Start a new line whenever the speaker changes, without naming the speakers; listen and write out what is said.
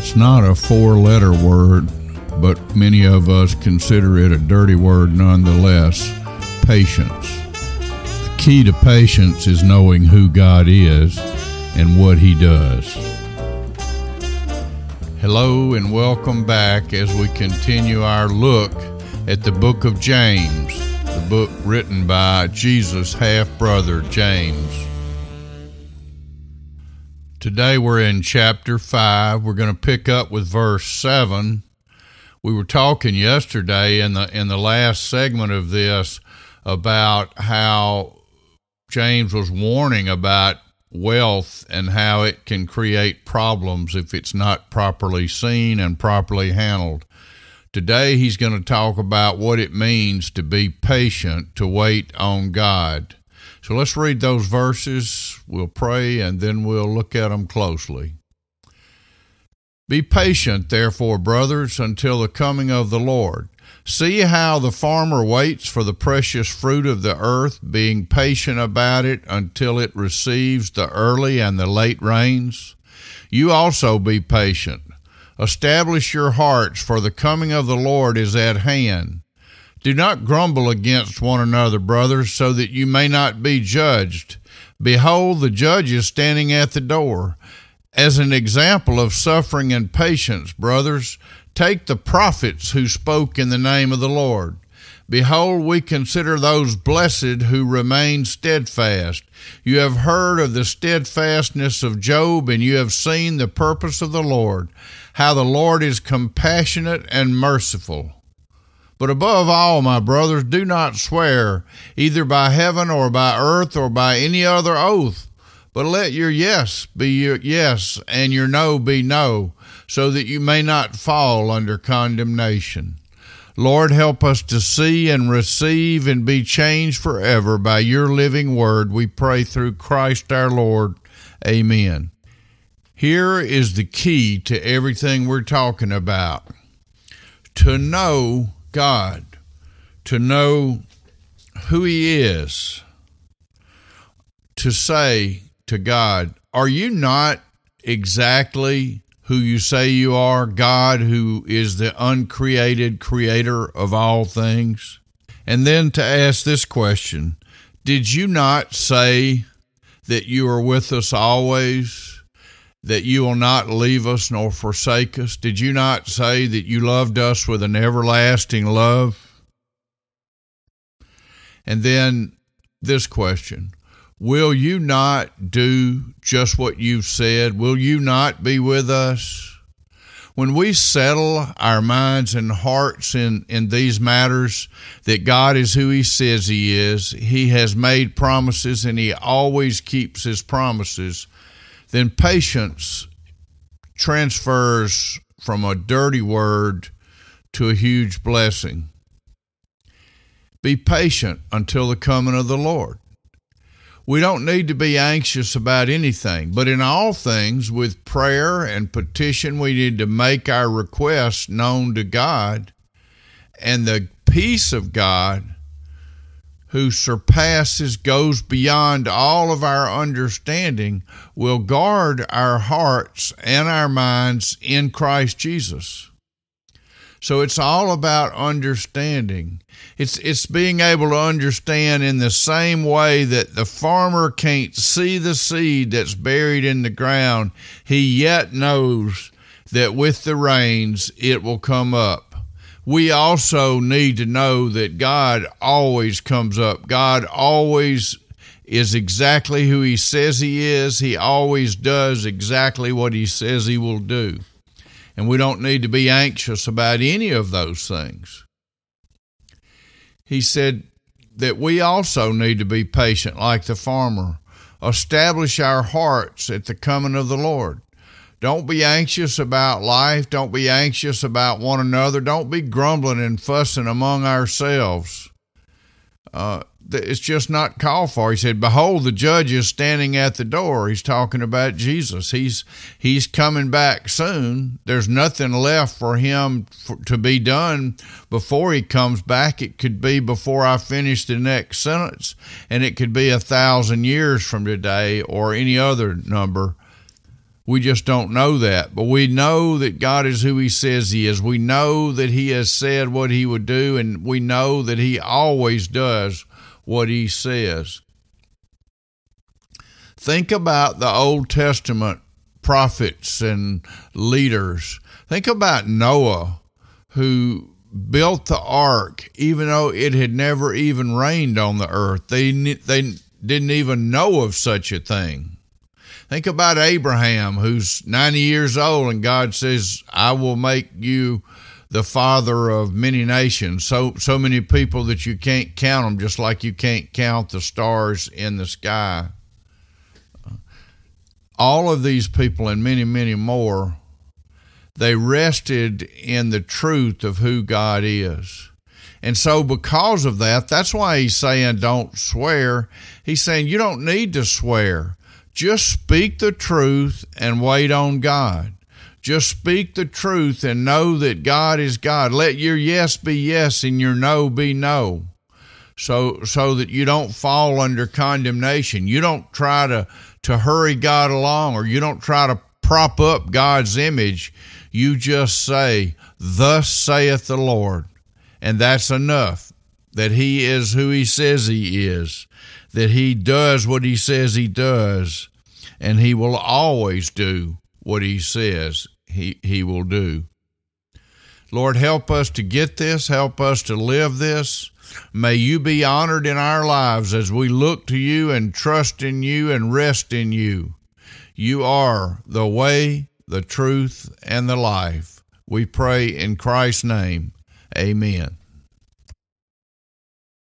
It's not a four letter word, but many of us consider it a dirty word nonetheless patience. The key to patience is knowing who God is and what He does. Hello, and welcome back as we continue our look at the book of James, the book written by Jesus' half brother, James. Today we're in chapter 5. We're going to pick up with verse 7. We were talking yesterday in the in the last segment of this about how James was warning about wealth and how it can create problems if it's not properly seen and properly handled. Today he's going to talk about what it means to be patient, to wait on God. So let's read those verses, we'll pray, and then we'll look at them closely. Be patient, therefore, brothers, until the coming of the Lord. See how the farmer waits for the precious fruit of the earth, being patient about it until it receives the early and the late rains. You also be patient. Establish your hearts, for the coming of the Lord is at hand. Do not grumble against one another, brothers, so that you may not be judged. Behold, the judge is standing at the door. As an example of suffering and patience, brothers, take the prophets who spoke in the name of the Lord. Behold, we consider those blessed who remain steadfast. You have heard of the steadfastness of Job, and you have seen the purpose of the Lord, how the Lord is compassionate and merciful. But above all, my brothers, do not swear, either by heaven or by earth or by any other oath, but let your yes be your yes and your no be no, so that you may not fall under condemnation. Lord, help us to see and receive and be changed forever by your living word. We pray through Christ our Lord. Amen. Here is the key to everything we're talking about to know God, to know who He is, to say to God, Are you not exactly who you say you are, God, who is the uncreated creator of all things? And then to ask this question Did you not say that you are with us always? That you will not leave us nor forsake us? Did you not say that you loved us with an everlasting love? And then this question Will you not do just what you've said? Will you not be with us? When we settle our minds and hearts in, in these matters, that God is who He says He is, He has made promises and He always keeps His promises then patience transfers from a dirty word to a huge blessing. Be patient until the coming of the Lord. We don't need to be anxious about anything, but in all things, with prayer and petition, we need to make our requests known to God, and the peace of God who surpasses, goes beyond all of our understanding, will guard our hearts and our minds in Christ Jesus. So it's all about understanding. It's it's being able to understand in the same way that the farmer can't see the seed that's buried in the ground, he yet knows that with the rains it will come up we also need to know that God always comes up. God always is exactly who He says He is. He always does exactly what He says He will do. And we don't need to be anxious about any of those things. He said that we also need to be patient like the farmer, establish our hearts at the coming of the Lord. Don't be anxious about life. Don't be anxious about one another. Don't be grumbling and fussing among ourselves. Uh, it's just not called for. He said, "Behold, the judge is standing at the door." He's talking about Jesus. He's he's coming back soon. There's nothing left for him for, to be done before he comes back. It could be before I finish the next sentence, and it could be a thousand years from today or any other number We just don't know that. But we know that God is who He says He is. We know that He has said what He would do, and we know that He always does what He says. Think about the Old Testament prophets and leaders. Think about Noah, who built the ark, even though it had never even rained on the earth. They, they didn't even know of such a thing. Think about Abraham, who's 90 years old, and God says, I will make you the father of many nations. So, so many people that you can't count them, just like you can't count the stars in the sky. All of these people, and many, many more, they rested in the truth of who God is. And so, because of that, that's why he's saying don't swear. He's saying you don't need to swear. Just speak the truth and wait on God. Just speak the truth and know that God is God. Let your yes be yes and your no be no. So so that you don't fall under condemnation. You don't try to to hurry God along or you don't try to prop up God's image. You just say, "Thus saith the Lord." And that's enough. That he is who he says he is that he does what he says he does, and he will always do what he says he, he will do. Lord, help us to get this, help us to live this. May you be honored in our lives as we look to you and trust in you and rest in you. You are the way, the truth, and the life. We pray in Christ's name. Amen.